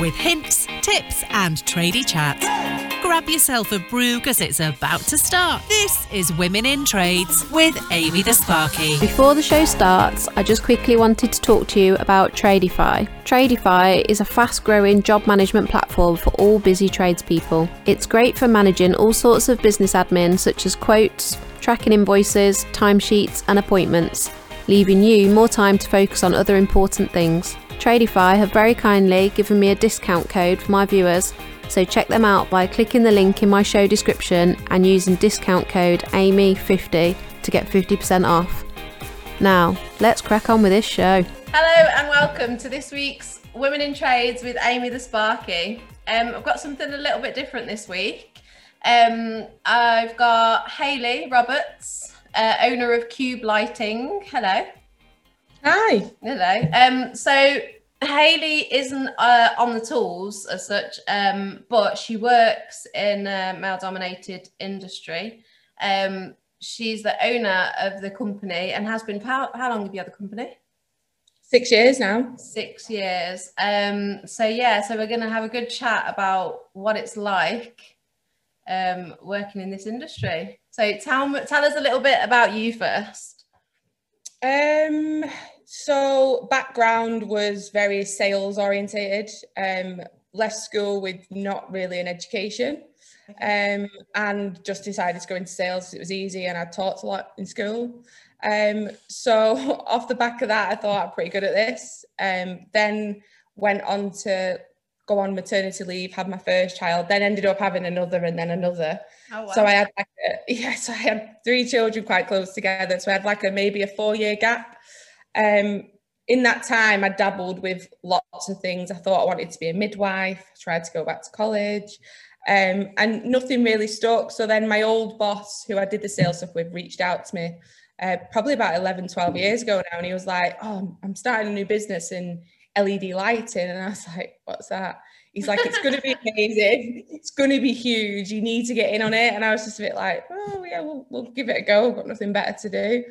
with hints, tips, and tradie chat. Grab yourself a brew because it's about to start. This is Women in Trades with Amy the Sparky. Before the show starts, I just quickly wanted to talk to you about Tradify. Tradify is a fast growing job management platform for all busy tradespeople. It's great for managing all sorts of business admin, such as quotes, tracking invoices, timesheets, and appointments, leaving you more time to focus on other important things. Tradify have very kindly given me a discount code for my viewers, so check them out by clicking the link in my show description and using discount code AMY50 to get 50% off. Now, let's crack on with this show. Hello and welcome to this week's Women in Trades with Amy the Sparky. Um, I've got something a little bit different this week. Um, I've got Hayley Roberts, uh, owner of Cube Lighting. Hello. Hi. Hello. Um, so Hayley isn't uh, on the tools as such, um, but she works in a male-dominated industry. Um, she's the owner of the company and has been how, how long have you had the company? Six years now. Six years. Um, so yeah, so we're going to have a good chat about what it's like um, working in this industry. So tell tell us a little bit about you first. Um, so background was very sales orientated. Um, left school with not really an education. Um, and just decided to go into sales. It was easy, and I taught a lot in school. Um, so off the back of that, I thought I'm pretty good at this. Um, then went on to go on maternity leave, had my first child, then ended up having another and then another. Oh, wow. So I had like a, yeah, so I had three children quite close together. So I had like a maybe a four year gap. Um, in that time, I dabbled with lots of things. I thought I wanted to be a midwife, tried to go back to college, um, and nothing really stuck. So then my old boss, who I did the sales stuff with, reached out to me uh, probably about 11, 12 years ago now. And he was like, Oh, I'm starting a new business in LED lighting. And I was like, What's that? He's like, It's going to be amazing. It's going to be huge. You need to get in on it. And I was just a bit like, Oh, yeah, we'll, we'll give it a go. I've got nothing better to do.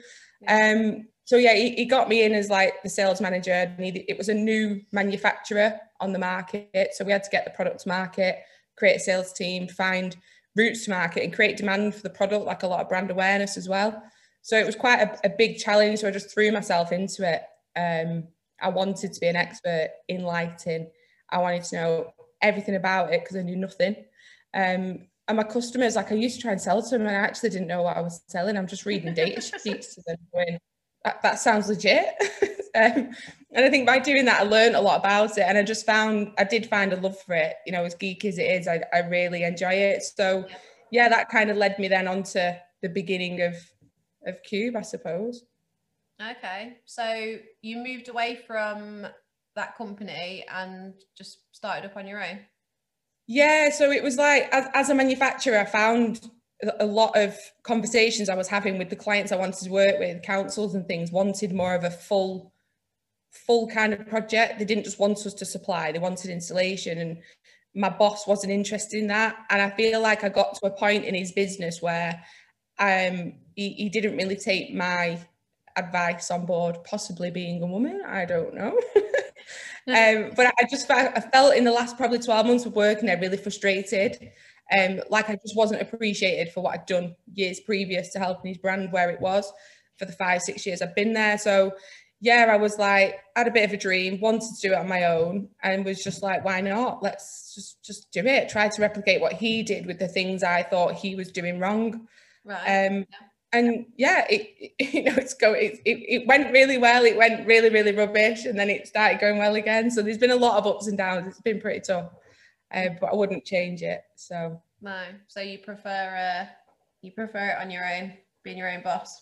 Um, so yeah, he, he, got me in as like the sales manager. And he, it was a new manufacturer on the market, so we had to get the product to market, create a sales team, find routes to market, and create demand for the product, like a lot of brand awareness as well. So it was quite a, a big challenge. So I just threw myself into it. Um, I wanted to be an expert in lighting. I wanted to know everything about it because I knew nothing. Um, and my customers, like I used to try and sell to them, and I actually didn't know what I was selling. I'm just reading data sheets to them, going, that, that sounds legit. um, and I think by doing that, I learned a lot about it. And I just found, I did find a love for it. You know, as geeky as it is, I, I really enjoy it. So, yeah, that kind of led me then on to the beginning of, of Cube, I suppose. Okay. So you moved away from that company and just started up on your own? Yeah. So it was like, as, as a manufacturer, I found a lot of conversations I was having with the clients I wanted to work with, councils and things, wanted more of a full, full kind of project. They didn't just want us to supply; they wanted installation. And my boss wasn't interested in that. And I feel like I got to a point in his business where um, he, he didn't really take my advice on board. Possibly being a woman, I don't know. um, but I just I felt in the last probably twelve months of working there really frustrated um, like I just wasn't appreciated for what I'd done years previous to helping his brand where it was for the five, six years I've been there. So yeah, I was like, I had a bit of a dream, wanted to do it on my own, and was just like, why not? Let's just just do it. Try to replicate what he did with the things I thought he was doing wrong. Right. Um, yeah. And yeah, it, it, you know it's go it, it, it went really well. It went really really rubbish, and then it started going well again. So there's been a lot of ups and downs. It's been pretty tough uh, but I wouldn't change it. So no, so you prefer uh, you prefer it on your own, being your own boss.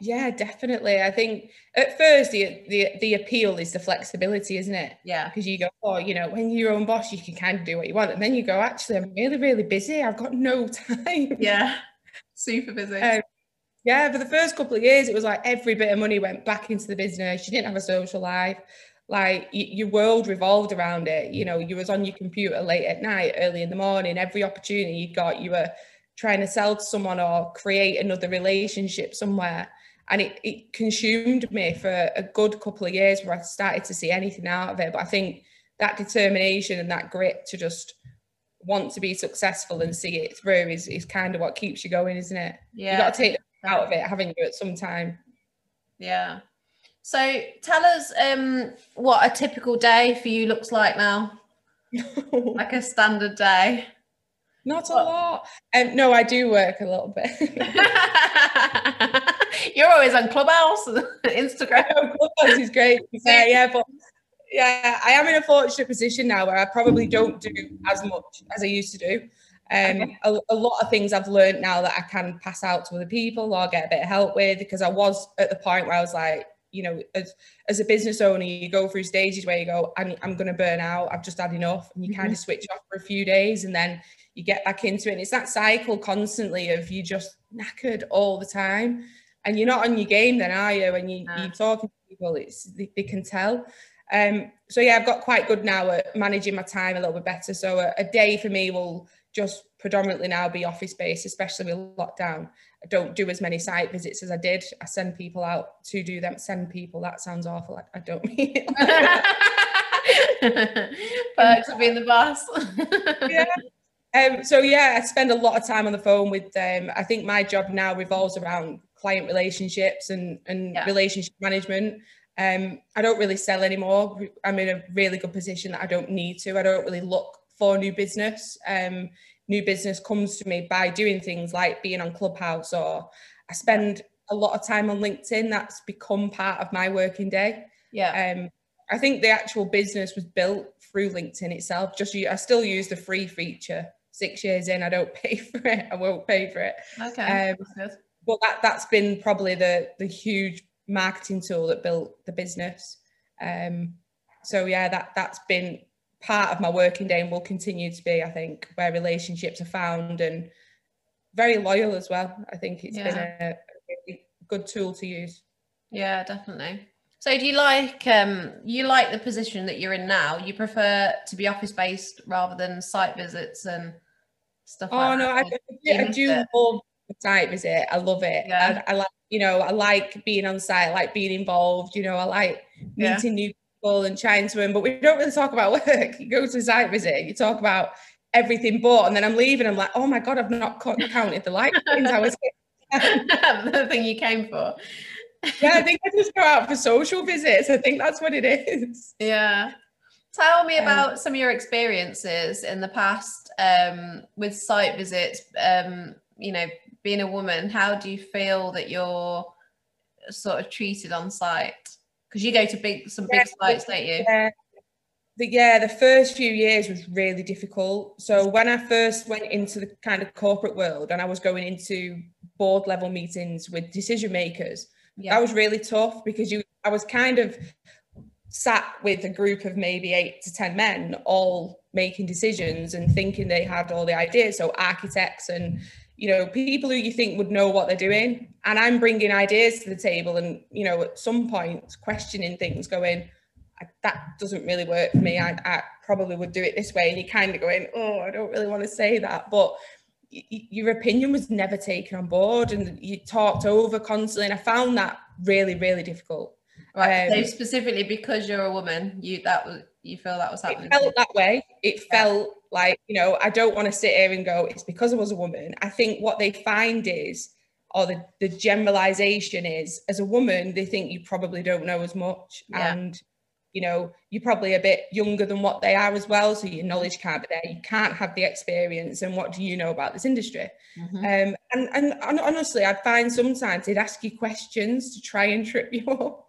Yeah, definitely. I think at first the the the appeal is the flexibility, isn't it? Yeah. Because you go, oh, you know, when you're your own boss, you can kind of do what you want, and then you go, actually, I'm really really busy. I've got no time. Yeah, super busy. Um, yeah, for the first couple of years, it was like every bit of money went back into the business. You didn't have a social life like your world revolved around it you know you was on your computer late at night early in the morning every opportunity you got you were trying to sell to someone or create another relationship somewhere and it, it consumed me for a good couple of years where i started to see anything out of it but i think that determination and that grit to just want to be successful and see it through is, is kind of what keeps you going, isn't it? Yeah. You got to take out of it, haven't you, at some time? Yeah. So tell us um, what a typical day for you looks like now, like a standard day. Not a lot. Um, no, I do work a little bit. You're always on Clubhouse, Instagram. Clubhouse is great. Yeah, yeah, but yeah, I am in a fortunate position now where I probably don't do as much as I used to do. Um, okay. a, a, lot of things I've learned now that I can pass out to other people or get a bit of help with because I was at the point where I was like, you know, as, as a business owner, you go through stages where you go, I'm, I'm going to burn out. I've just had enough. And you mm-hmm. kind of switch off for a few days and then you get back into it. And it's that cycle constantly of you just knackered all the time. And you're not on your game then, are you? When you, you're talking to people, it's they, they can tell. Um, so yeah, I've got quite good now at managing my time a little bit better. So a, a day for me will just predominantly now be office based, especially with lockdown. I don't do as many site visits as I did. I send people out to do them. Send people. That sounds awful. I, I don't mean it. Perks of being the boss. yeah. Um, so yeah, I spend a lot of time on the phone with them. I think my job now revolves around client relationships and and yeah. relationship management. Um, I don't really sell anymore. I'm in a really good position that I don't need to. I don't really look for new business. Um, new business comes to me by doing things like being on Clubhouse or I spend a lot of time on LinkedIn. That's become part of my working day. Yeah. Um, I think the actual business was built through LinkedIn itself. Just I still use the free feature. Six years in, I don't pay for it. I won't pay for it. Okay. Um, but that that's been probably the the huge marketing tool that built the business. Um, so yeah, that that's been part of my working day and will continue to be, I think, where relationships are found and very loyal as well. I think it's yeah. been a, really good tool to use. Yeah, definitely. So do you like um you like the position that you're in now? You prefer to be office based rather than site visits and stuff oh, like no? I, I do love the site visit. I love it. Yeah. I, I, like, you know, I like being on site, I like being involved, you know, I like meeting yeah. new people and chatting to them, but we don't really talk about work. You go to a site visit, you talk about everything bought, and then I'm leaving, I'm like, oh my God, I've not counted the light things I was the thing you came for. yeah, I think I just go out for social visits. I think that's what it is. Yeah. Tell me about some of your experiences in the past um, with site visits. Um, you know, being a woman, how do you feel that you're sort of treated on site? Because you go to big some big yeah, sites, don't you? Yeah. The, yeah, the first few years was really difficult. So when I first went into the kind of corporate world and I was going into board level meetings with decision makers, yeah. that was really tough because you I was kind of sat with a group of maybe eight to ten men all making decisions and thinking they had all the ideas so architects and you know people who you think would know what they're doing and i'm bringing ideas to the table and you know at some point questioning things going that doesn't really work for me. I, I probably would do it this way. And you're kind of going oh i don't really want to say that. But your opinion was never taken on board and you talked over constantly and i found that really really difficult. Right um, so specifically because you're a woman you that was you feel that was happening it felt that way. It yeah. felt like, you know, I don't want to sit here and go, it's because I was a woman. I think what they find is, or the, the generalization is, as a woman, they think you probably don't know as much. Yeah. And, you know, you're probably a bit younger than what they are as well. So your knowledge can't be there. You can't have the experience. And what do you know about this industry? Mm-hmm. Um, and, and, and honestly, I'd find sometimes they'd ask you questions to try and trip you up.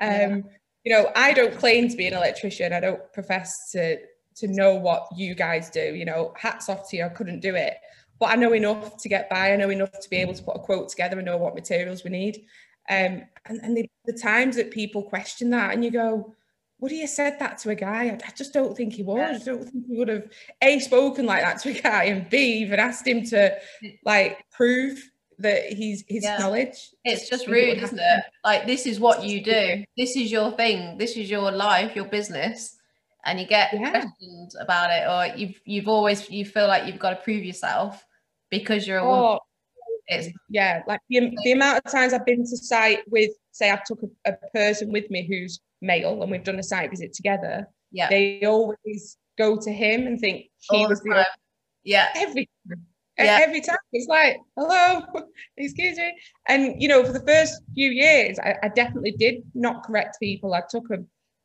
Um, yeah. You know, I don't claim to be an electrician. I don't profess to to know what you guys do. You know, hats off to you. I couldn't do it, but I know enough to get by. I know enough to be able to put a quote together and know what materials we need. Um, and and the, the times that people question that, and you go, would he have said that to a guy? I, I just don't think he would. Yeah. I don't think he would have a spoken like that to a guy, and b even asked him to like prove that he's his yeah. knowledge. It's just rude, isn't it? Like this is what you do. This is your thing. This is your life, your business and you get yeah. questioned about it or you've you've always you feel like you've got to prove yourself because you're a oh, yeah like the, the amount of times i've been to site with say i took a, a, person with me who's male and we've done a site visit together Yeah. They always go to him and think he All was the the. Yeah. every time. Yeah. Every time it's like, hello, excuse me. And you know, for the first few years, I, I definitely did not correct people. I took a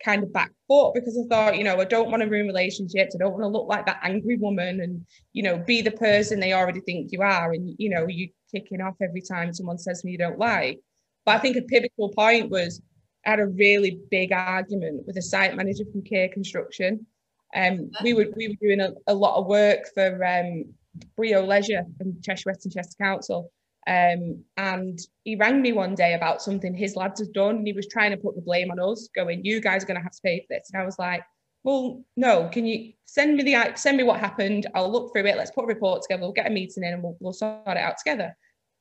kind of back foot because I thought, you know, I don't want to ruin relationships. I don't want to look like that angry woman and, you know, be the person they already think you are. And, you know, you kicking off every time someone says me you don't like. But I think a pivotal point was I had a really big argument with a site manager from Kier Construction. Um, we were we were doing a, a lot of work for um, Brio Leisure and Cheshire West and Chester Council. Um, and he rang me one day about something his lads had done, and he was trying to put the blame on us, going, "You guys are going to have to pay for this." And I was like, "Well, no. Can you send me the send me what happened? I'll look through it. Let's put a report together. We'll get a meeting in, and we'll, we'll sort it out together."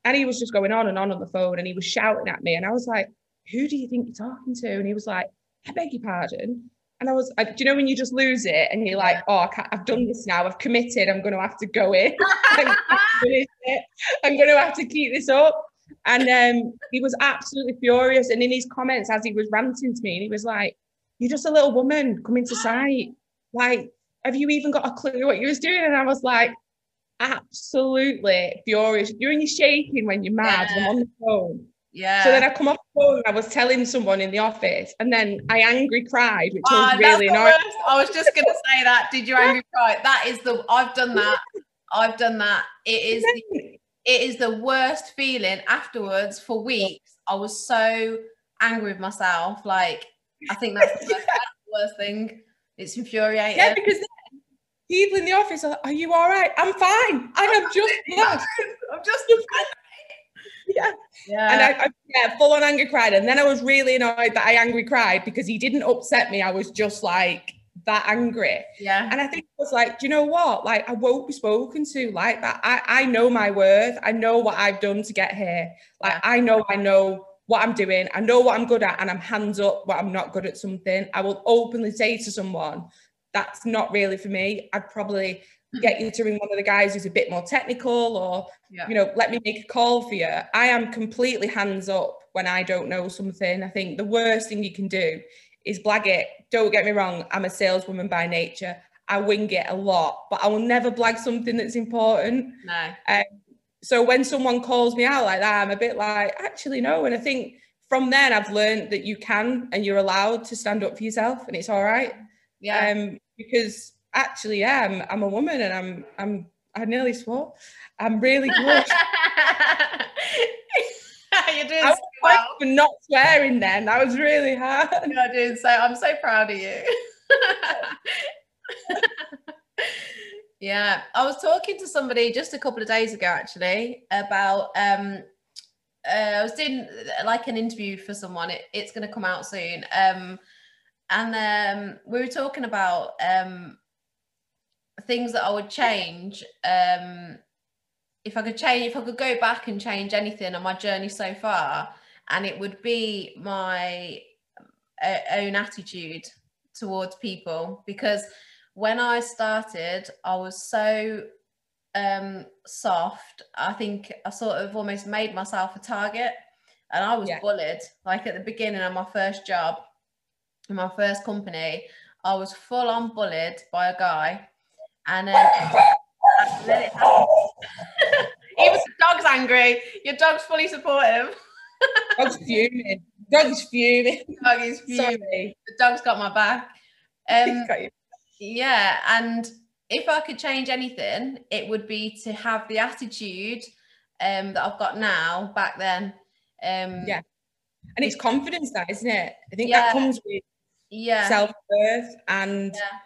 And he was just going on and on on the phone, and he was shouting at me, and I was like, "Who do you think you're talking to?" And he was like, "I beg your pardon." And I was, I, do you know when you just lose it and you're like, oh, I can't, I've done this now, I've committed, I'm going to have to go in. I'm, finish it. I'm going to have to keep this up. And um, he was absolutely furious. And in his comments, as he was ranting to me, he was like, You're just a little woman coming to site. Like, have you even got a clue what you was doing? And I was like, absolutely furious. You're you're shaking when you're mad. Yeah. I'm on the phone. Yeah. So then I come off the phone and I was telling someone in the office, and then I angry cried, which Ah, was really annoying. worst. I was just going to say that. Did you angry cry? That is the. I've done that. I've done that. It is. The, it is the worst feeling afterwards for weeks. I was so angry with myself. Like I think that's the worst, that's the worst thing. It's infuriating. Yeah, because people in the office are like, Are you all right? I'm fine. I have just left. I'm just. Yeah. Yeah. And I, I yeah, full on angry cried. And then I was really annoyed that I angry cried because he didn't upset me. I was just like that angry. yeah. And I think it was like, do you know what? Like, I won't be spoken to like that. I, I know my worth. I know what I've done to get here. Like, Yeah. I know, I know what I'm doing. I know what I'm good at, and I'm hands up what I'm not good at something. I will openly say to someone, that's not really for me. I'd probably get you to ring one of the guys who's a bit more technical or Yeah. you know let me make a call for you. I am completely hands up when i don't know something. I think the worst thing you can do is blag it. Don't get me wrong i'm a saleswoman by nature. I wing it a lot but i will never blag something that's important. No. so when someone calls me out like that i'm a bit like actually no. And i think from then i've learned that you can and you're allowed to stand up for yourself and it's all right. Yeah. um because actually yeah I'm, I'm a woman and i'm i'm i nearly swore i'm really good You're doing I was so well. for not swearing then that was really hard You're doing so. I'm so proud of you. yeah, I was talking to somebody just a couple of days ago actually about. um uh, I was doing like an interview for someone. It, it's going to come out soon. Um, and um, we were talking about um, things that I would change um, if I could change, if I could go back and change anything on my journey so far, and it would be my uh, own attitude towards people because when I started, I was so um, soft. I think I sort of almost made myself a target, and I was Yeah. bullied. Like at the beginning of my first job, in my first company, I was full on bullied by a guy, and then, and then it happened. Even the dog's angry. Your dog's fully supportive. dog's fuming dog's fuming Dog is fuming. sorry The dog's got my back. Um, Got yeah, and if I could change anything, it would be to have the attitude um, that I've got now back then. Um, Yeah. and it's confidence that isn't it i think Yeah. that comes with yeah, self-worth and Yeah.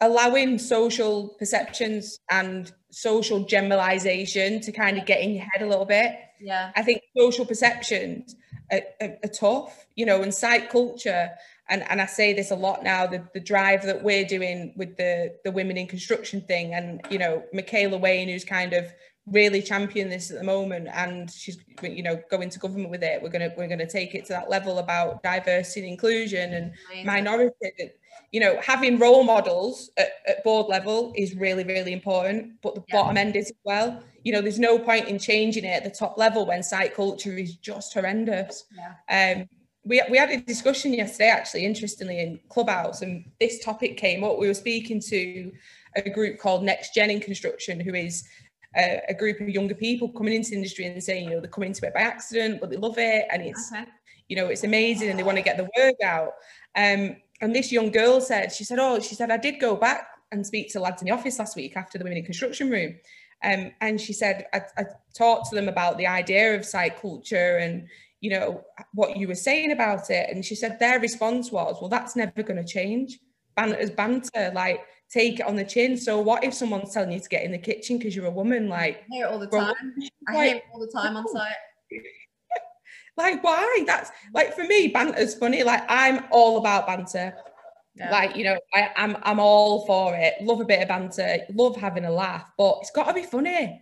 Allowing social perceptions and social generalization to kind of get in your head a little bit yeah, I think social perceptions are, are, are tough, you know, and site culture. And, and I say this a lot now, the, the drive that we're doing with the, the women in construction thing. And, you know, Michaela Wain, who's kind of really championing this at the moment and she's, you know, going to government with it. We're going to, we're going to take it to that level about diversity and inclusion and amazing. minority. You know, having role models at, at board level is really, really important, but the Yeah. bottom end is as well. You know, there's no point in changing it at the top level when site culture is just horrendous. Yeah. Um, we, we had a discussion yesterday, actually, interestingly, in Clubhouse, and this topic came up. We were speaking to a group called Next Gen in Construction, who is a, a group of younger people coming into the industry and saying, you know, they're coming into it by accident, but they love it, and it's, okay. you know, it's amazing, and they want to get the word out. Um, and this young girl said, she said, oh, she said, I did go back and speak to lads in the office last week after the women in construction room. Um, and she said, I, I talked to them about the idea of site culture and you know, what you were saying about it. And she said their response was, well, that's never going to change. Banter's banter, like take it on the chin. So what if someone's telling you to get in the kitchen because you're a woman? Like I hear it all the time. I hear it all the time on site. Like why? That's mm. like for me, banter's funny. Like I'm all about banter. Yeah. Like you know, I, I'm I'm all for it. Love a bit of banter. Love having a laugh, but it's got to be funny.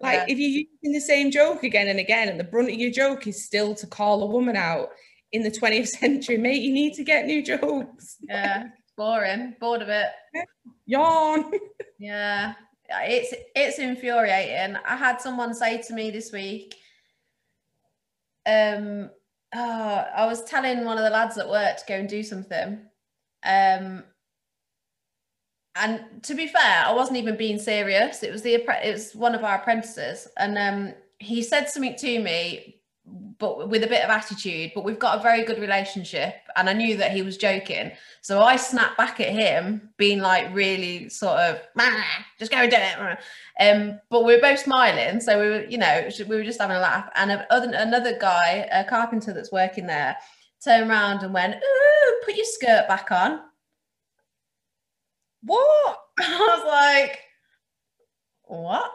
Like yeah. if you're using the same joke again and again, and the brunt of your joke is still to call a woman out in the 20th century, mate, you need to get new jokes. Yeah, boring, bored of it. Yawn. yeah, it's it's infuriating. I had someone say to me this week, um, oh, I was telling one of the lads at work to go and do something. Um, and to be fair, I wasn't even being serious. It was the it was one of our apprentices, and um, he said something to me, but with a bit of attitude. But we've got a very good relationship, and I knew that he was joking. So I snapped back at him, being like really sort of, just go and do it. Um, but we were both smiling, so we were, you know, we were just having a laugh. And other, another guy, a carpenter that's working there, turned around and went, "Ooh, put your skirt back on." what? I was like, what?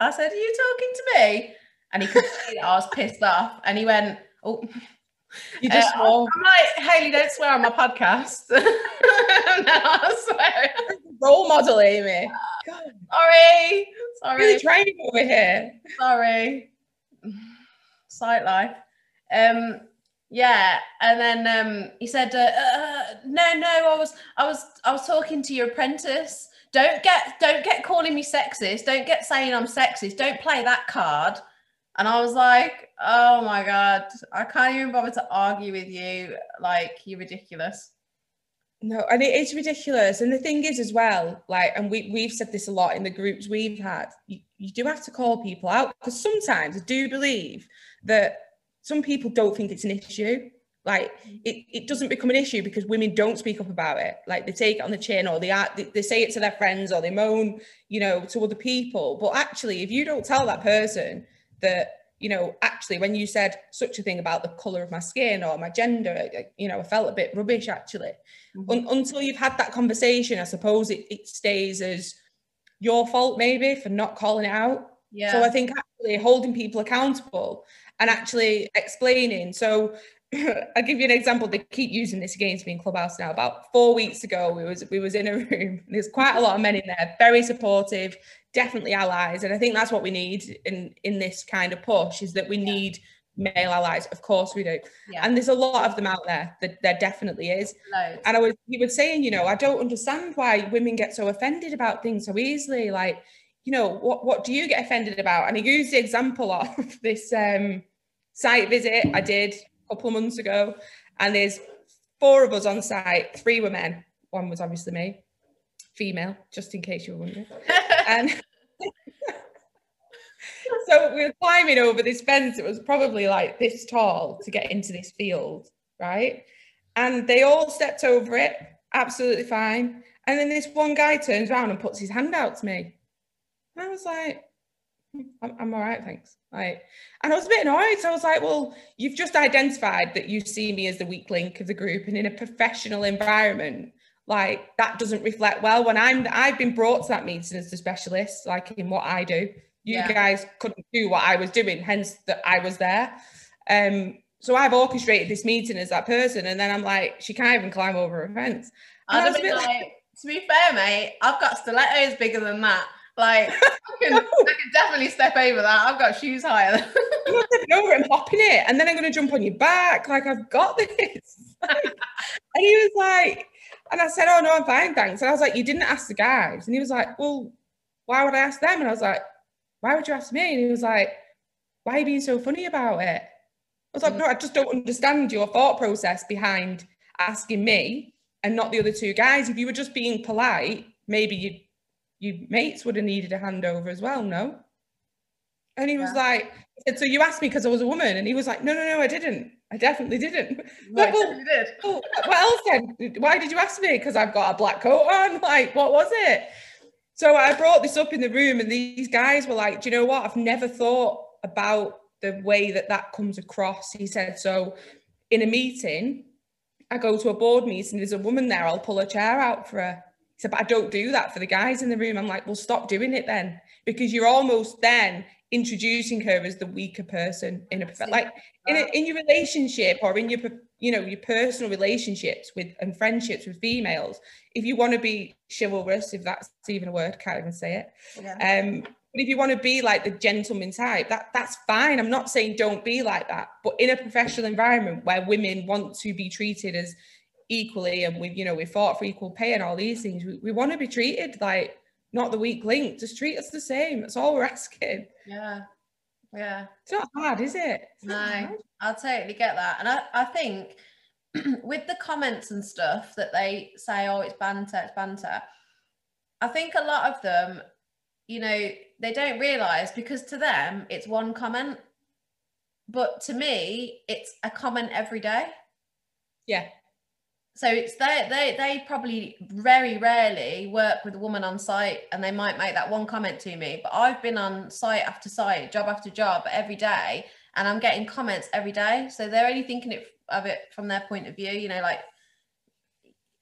I said, are you talking to me? And he could see that I was pissed off. And he went, oh. You just uh, I'm like, Hayley, don't swear on my podcast. no, I swear. Role model, Amy. God. Sorry. Sorry. Really trying over here. Sorry. Site life. Um, yeah, and then um, he said, uh, uh, "No, no, I was, I was, I was talking to your apprentice. Don't get, don't get calling me sexist. Don't get saying I'm sexist. Don't play that card." And I was like, "Oh my god, I can't even bother to argue with you. Like, you're ridiculous." No, and it is ridiculous. And the thing is, as well, like, and we we've said this a lot in the groups we've had. You, you do have to call people out because sometimes I do believe that some people don't think it's an issue. Like mm. it, it doesn't become an issue because women don't speak up about it. Like they take it on the chin or they, are, they, they say it to their friends or they moan, you know, to other people. But actually, if you don't tell that person that, you know, actually when you said such a thing about the color of my skin or my gender, you know, I felt a bit rubbish actually. Mm-hmm. Un- until you've had that conversation, I suppose it, it stays as your fault maybe for not calling it out. Yeah. So I think actually holding people accountable and actually explaining. So I'll give you an example. They keep using this against me in Clubhouse now. About four weeks ago, we was we was in a room. There's quite a lot of men in there, very supportive, definitely allies. And I think that's what we need in in this kind of push is that we yeah. need male allies. Of course we do. Yeah. And there's a lot of them out there. That there definitely is. Loads. And I was he was saying, you know, I don't understand why women get so offended about things so easily. Like, you know, what what do you get offended about? And he used the example of this um site visit I did couple of months ago, and there's four of us on site. Three were men. One was obviously me, female, just in case you were wondering. and so we were climbing over this fence. It was probably like this tall to get into this field, right? And they all stepped over it, absolutely fine. And then this one guy turns around and puts his hand out to me. And I was like, I'm, I'm all right, thanks. Like, and I was a bit annoyed. So I was like, well, you've just identified that you see me as the weak link of the group and in a professional environment, like that doesn't reflect well when I'm I've been brought to that meeting as the specialist, like in what I do. You yeah. guys couldn't do what I was doing, hence that I was there. Um, so I've orchestrated this meeting as that person, and then I'm like, she can't even climb over a fence. I'd have been like, like, to be fair, mate, I've got stilettos bigger than that. Like I can, I can definitely step over that. I've got shoes higher. I'm over and hopping it, and then I'm going to jump on your back. Like I've got this. and he was like, and I said, "Oh no, I'm fine, thanks." And I was like, "You didn't ask the guys," and he was like, "Well, why would I ask them?" And I was like, "Why would you ask me?" And he was like, "Why are you being so funny about it?" I was like, no, I just don't understand your thought process behind asking me and not the other two guys. If you were just being polite, maybe you your mates would have needed a handover as well, no? And he was yeah. like, said, so you asked me because I was a woman, and he was like, no, no, no, I didn't. I definitely didn't. No, like, well, did. Well, what else then? Why did you ask me? Because I've got a black coat on. Like, what was it? So I brought this up in the room, and these guys were like, do you know what? I've never thought about the way that that comes across. He said, so in a meeting, I go to a board meeting, there's a woman there, I'll pull a chair out for her. Said, but I don't do that for the guys in the room. I'm like, well, stop doing it then, because you're almost then introducing her as the weaker person in a like in, a, in your relationship or in your you know your personal relationships with and friendships with females if you want to be chivalrous if that's even a word can't even say it yeah. um but if you want to be like the gentleman type that that's fine i'm not saying don't be like that but in a professional environment where women want to be treated as equally and we you know we fought for equal pay and all these things we, we want to be treated like not the weak link. Just treat us the same. That's all we're asking. Yeah. Yeah. It's not hard, is it? It's no, I'll totally get that. And I, I think with the comments and stuff that they say, oh, it's banter, it's banter, I think a lot of them, you know, they don't realize because to them it's one comment. But to me, it's a comment every day. Yeah so it's they they they probably very rarely work with a woman on site and they might make that one comment to me but i've been on site after site job after job every day and i'm getting comments every day. So they're only thinking it of it from their point of view you know like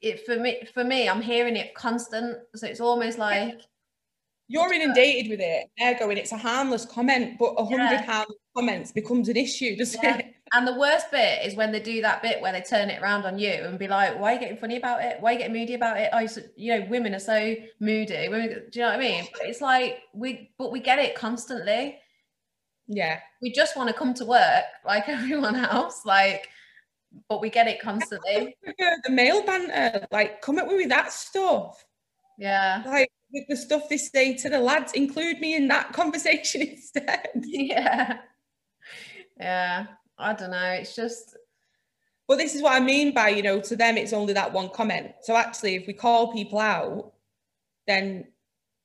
it for me for me i'm hearing it constant. So it's almost like you're inundated with it they're going it's a harmless comment but a hundred yeah. harmless comments becomes an issue doesn't yeah. it and the worst bit is when they do that bit where they turn it around on you and be like, "Why are you getting funny about it? Why are you getting moody about it?" Oh, so, you know, women are so moody. Women, do you know what I mean? But it's like we, but we get it constantly. Yeah, we just want to come to work like everyone else, like, but we get it constantly. the male banter, like, come at me with that stuff. Yeah, like with the stuff they say to the lads, include me in that conversation instead. Yeah, yeah. I don't know. It's just. Well, this is what I mean by, you know, to them, it's only that one comment. So actually, if we call people out, then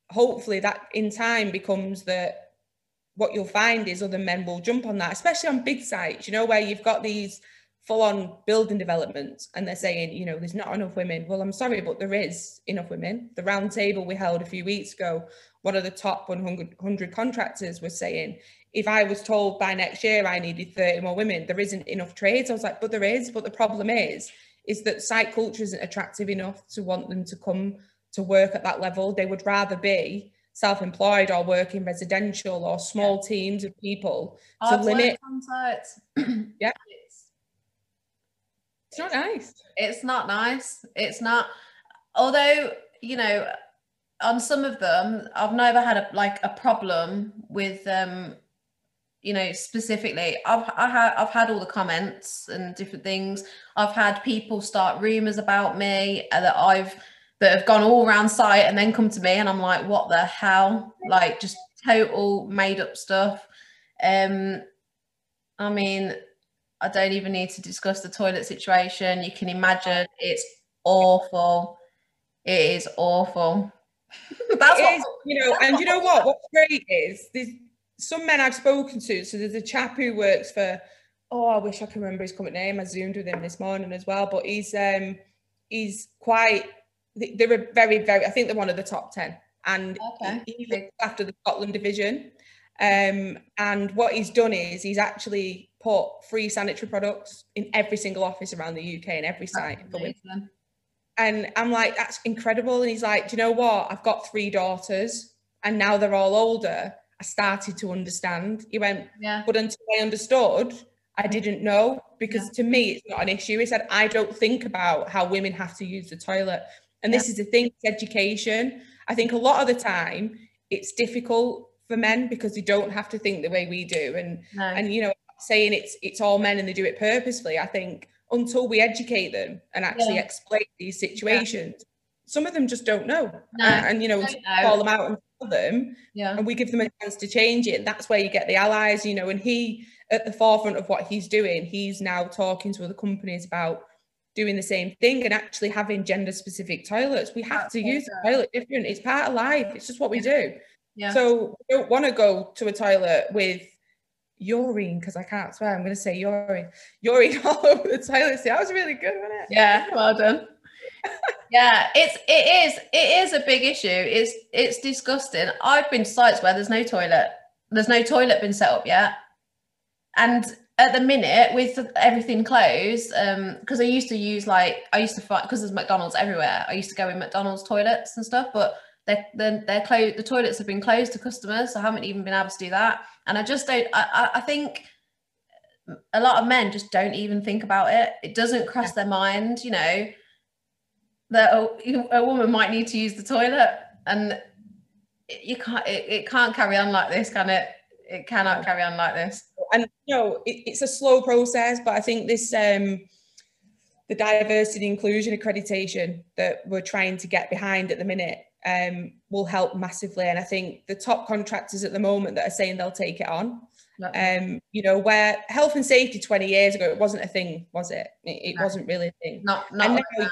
hopefully that in time becomes that what you'll find is other men will jump on that, especially on big sites, you know, where you've got these full on building developments and they're saying, you know, there's not enough women. Well, I'm sorry, but there is enough women. The round table we held a few weeks ago, one of the top 100, 100 contractors was saying if I was told by next year I needed 30 more women, there isn't enough trades. I was like, but there is. But the problem is, is that site culture isn't attractive enough to want them to come to work at that level. They would rather be self-employed or work in residential or small yeah. teams of people to limit. yeah. It's, not nice. It's not nice. It's not. Although you know, on some of them, I've never had a like a problem with um you know specifically i've I ha- i've had all the comments and different things i've had people start rumors about me uh, that i've that have gone all around site and then come to me and i'm like what the hell like just total made up stuff um i mean i don't even need to discuss the toilet situation you can imagine it's awful it is awful that's what, you know and you know what what's great is there's some men I've spoken to, so there's a chap who works for, oh, I wish I can remember his company name. I zoomed with him this morning as well, but he's um he's quite. They're very very. I think they're one of the top ten, and okay. he, he looks after the Scotland division. Um, and what he's done is he's actually put free sanitary products in every single office around the UK and every site for women. And I'm like, that's incredible. And he's like, do you know what? I've got three daughters, and now they're all older I started to understand. He went, yeah. but until I understood, I didn't know because yeah. to me it's not an issue. He said, I don't think about how women have to use the toilet. And yeah. this is the thing, it's education. I think a lot of the time it's difficult for men because they don't have to think the way we do. And no. and you know, saying it's it's all men and they do it purposefully. I think until we educate them and actually explain these situations, some of them just don't know. No, uh, and you know, call them out and tell them Yeah. and we give them a chance to change it. And that's where you get the allies, you know, and he at the forefront of what he's doing, he's now talking to other companies about doing the same thing and actually having gender specific toilets. We have to use the toilet different. It's part of life. It's just what we do. Yeah. So I don't want to go to a toilet with urine because I can't swear. I'm going to say urine, urine all over the toilet. See, that was really good, wasn't it? Yeah, well done. yeah, it's it is it is a big issue. It's it's disgusting. I've been to sites where there's no toilet. There's no toilet been set up yet, and at the minute with everything closed, um, because I used to use like I used to find because there's McDonald's everywhere. I used to go in McDonald's toilets and stuff, but they're. The toilets have been closed to customers, so I haven't even been able to do that. And I just don't. I I, I think a lot of men just don't even think about it. It doesn't cross their mind, you know, that a, a woman might need to use the toilet, and you can't. It, it can't carry on like this, can it? It cannot carry on like this. and you know it, it's a slow process but i think this um the diversity inclusion accreditation that we're trying to get behind at the minute um will help massively and i think the top contractors at the moment that are saying they'll take it on um you know where health and safety 20 years ago it wasn't a thing was it it, it No. wasn't really a thing not not now- now.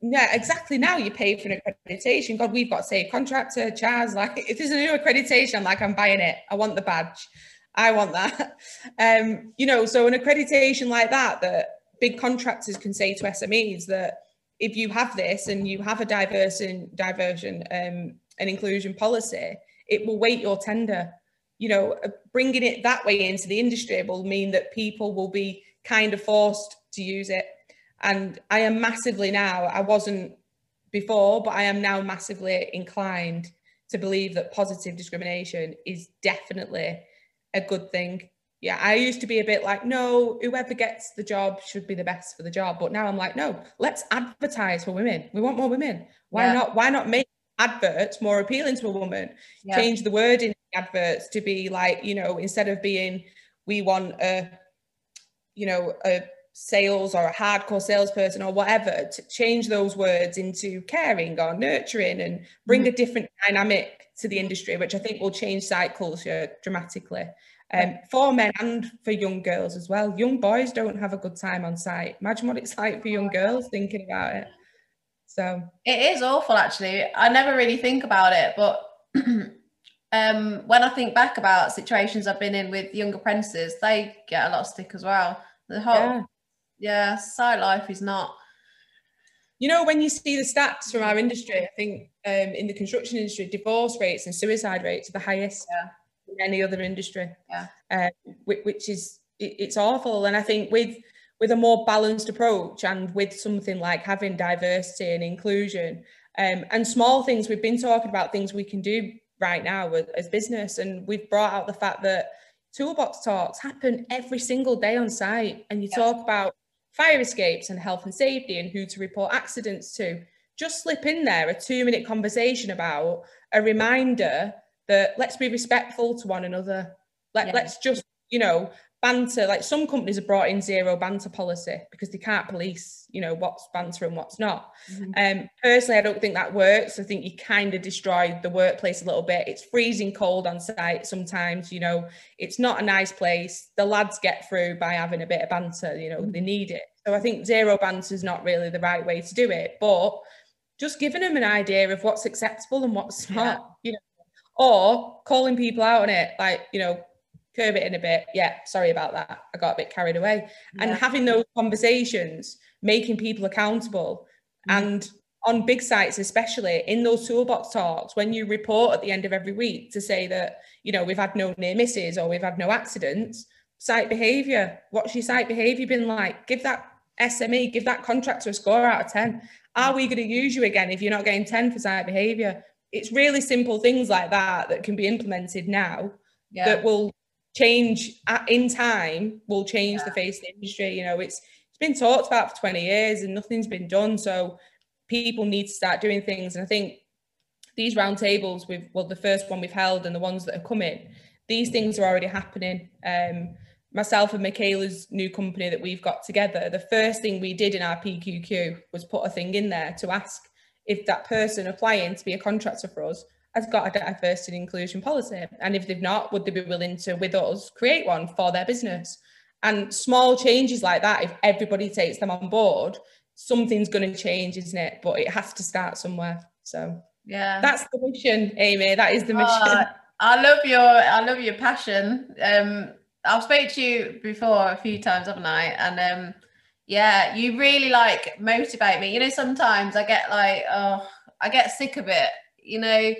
yeah, exactly. Now you pay for an accreditation. God, we've got safe contractor, CHAS. Like, if there's a new accreditation, I'm like, I'm buying it. I want the badge. I want that. Um, you know, so an accreditation like that, that big contractors can say to SMEs that if you have this and you have a diverse and diversion um, and inclusion policy, it will weight your tender. You know, uh, bringing it that way into the industry will mean that people will be kind of forced to use it and I am massively now, I wasn't before, but I am now massively inclined to believe that positive discrimination is definitely a good thing. Yeah, I used to be a bit like, no, whoever gets the job should be the best for the job. But now I'm like, no, let's advertise for women. We want more women. Why Yeah. not? Why not make adverts more appealing to a woman? Yeah. Change the word in the adverts to be like, you know, instead of being, we want a, you know, a sales or a hardcore salesperson or whatever to change those words into caring or nurturing and bring mm-hmm. a different dynamic to the industry which i think will change site culture dramatically um, for men and for young girls as well young boys don't have a good time on site imagine what it's like for young girls thinking about it so It is awful, actually. I never really think about it, but um, when I think back about situations I've been in with young apprentices, they get a lot of stick as well. The whole yeah. yeah, site life is not. You know, when you see the stats from our industry, I think um, in the construction industry, divorce rates and suicide rates are the highest Yeah. In any other industry. Yeah. Um, which, is it's awful. And I think with with a more balanced approach and with something like having diversity and inclusion um, and small things, we've been talking about things we can do right now as, as business, and we've brought out the fact that toolbox talks happen every single day on site, and you Yeah. talk about fire escapes and health and safety and who to report accidents to. Just slip in there a two minute conversation about a reminder that let's be respectful to one another. Let, Yeah. Let's just, you know, banter. Like some companies have brought in zero banter policy because they can't police, you know, what's banter and what's not. Um, personally, I don't think that works. I think you kind of destroy the workplace a little bit. It's freezing cold on site sometimes, you know, it's not a nice place. The lads get through by having a bit of banter, you know, they need it. So I think zero banter is not really the right way to do it, but just giving them an idea of what's acceptable and what's Yeah. not, you know, or calling people out on it, like, you know, curb it in a bit. Yeah, sorry about that. I got a bit carried away. And having those conversations, making people accountable, Mhm. and on big sites especially in those toolbox talks when you report at the end of every week to say that you know we've had no near misses or we've had no accidents site behavior what's your site behavior been like give that sme give that contractor a score out of 10 are we going to use you again if you're not getting 10 for site behavior it's really simple things like that that can be implemented now Yeah. that will change in time will change the face of the industry you know it's it's been talked about for 20 years and nothing's been done so people need to start doing things. And i think these roundtables with well the first one we've held and the ones that are coming these things are already happening. Um myself and michaela's new company that we've got together the first thing we did in our pqq was put a thing in there to ask if that person applying to be a contractor for us has got a diversity and inclusion policy? And if they've not, would they be willing to, with us, create one for their business? And small changes like that, if everybody takes them on board, something's going to change, isn't it? But it has to start somewhere. So yeah, that's the mission, Amy. That is the mission. Oh, I love your I love your passion. Um, I've spoke to you before a few times, haven't I? And um, yeah, you really like motivate me. You know, sometimes I get like, oh, I get sick of it. You know,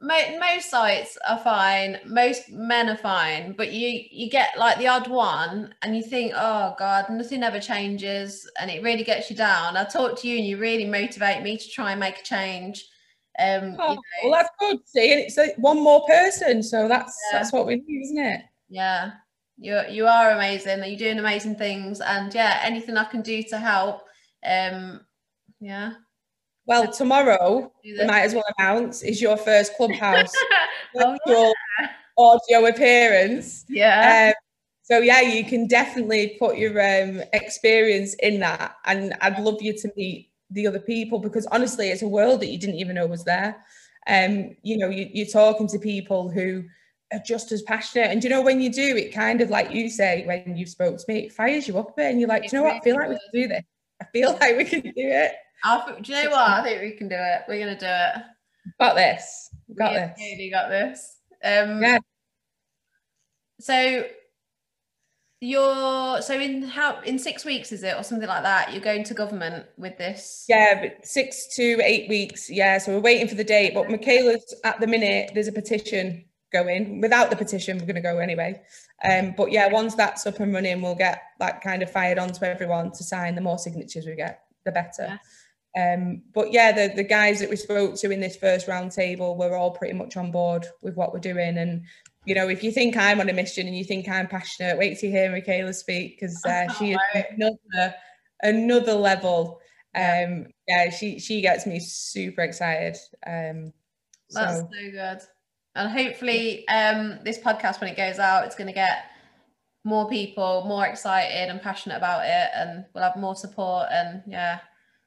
mo- most sites are fine, most men are fine, but you you get like the odd one, and you think, oh God, nothing ever changes, and it really gets you down. I talk to you, and you really motivate me to try and make a change. Um, oh, you know. well, that's good. See, it's like one more person, so that's yeah. that's what we need, isn't it? Yeah, you you are amazing. You're doing amazing things, and yeah, anything I can do to help. Um, yeah. Well, tomorrow we might as well announce is your first clubhouse oh, yeah. audio appearance. Yeah. Um, so yeah, you can definitely put your um, experience in that, and I'd love you to meet the other people because honestly, it's a world that you didn't even know was there. Um, you know, you, you're talking to people who are just as passionate, and you know when you do, it kind of like you say when you spoke to me, it fires you up a bit, and you're like, do you know what? I feel like we can do this. I feel like we can do it. I, do you know what? I think we can do it. We're gonna do it. Got this. Got we this. Really got this. Um, yeah. So you're so in how in six weeks is it or something like that? You're going to government with this? Yeah, six to eight weeks. Yeah, so we're waiting for the date. But Michaela's at the minute. There's a petition going. Without the petition, we're going to go anyway. Um, but yeah, once that's up and running, we'll get that kind of fired on to everyone to sign. The more signatures we get, the better. Yeah. Um, but yeah, the, the guys that we spoke to in this first round roundtable were all pretty much on board with what we're doing. And, you know, if you think I'm on a mission and you think I'm passionate, wait to hear Michaela speak because uh, she is another, another level. Um, yeah, she, she gets me super excited. Um, That's so. so good. And hopefully um, this podcast, when it goes out, it's going to get more people more excited and passionate about it and we'll have more support and yeah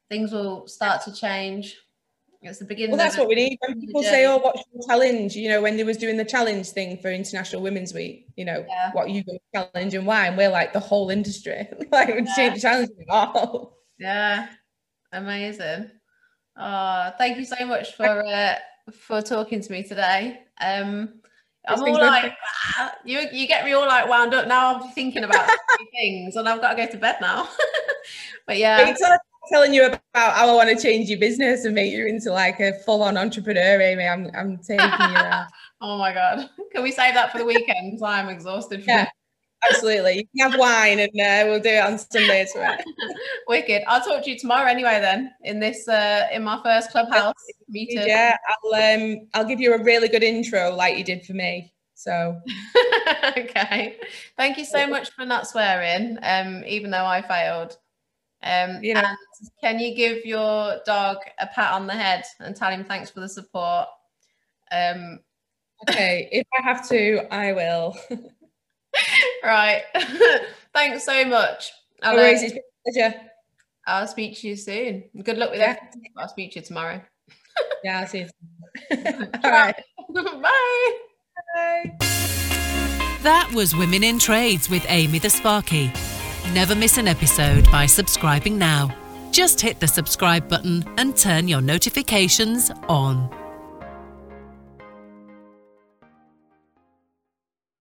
things will start to change. It's the beginning. Well, that's what we need. When people say, "Oh, what's your challenge?" You know, when they was doing the challenge thing for International Women's Week, you know, yeah. what you going challenge and why? And we're like the whole industry, like we yeah. change the challenge all. Yeah, amazing. Oh, thank you so much for uh, for talking to me today. Um, I'm all like, ah, you you get me all like wound up now. I'm thinking about things, and I've got to go to bed now. but yeah, telling you about how I want to change your business and make you into like a full-on entrepreneur, Amy. I'm I'm taking you there. oh my god. Can we save that for the weekend? I'm exhausted yeah. Absolutely. You can have wine and uh, we'll do it on Sunday as well. Wicked. I'll talk to you tomorrow anyway then in this uh in my first clubhouse meeting. Yeah, I'll um I'll give you a really good intro like you did for me. So okay. Thank you so much for not swearing, um, even though I failed. Um, you know, and can you give your dog a pat on the head and tell him thanks for the support? Um, okay, if I have to, I will. right. thanks so much. I'll, no worries, it's been a pleasure. I'll speak to you soon. Good luck with yeah. it. I'll speak to you tomorrow. yeah, I'll see you. All right. Bye. Bye. That was Women in Trades with Amy the Sparky. Never miss an episode by subscribing now. Just hit the subscribe button and turn your notifications on.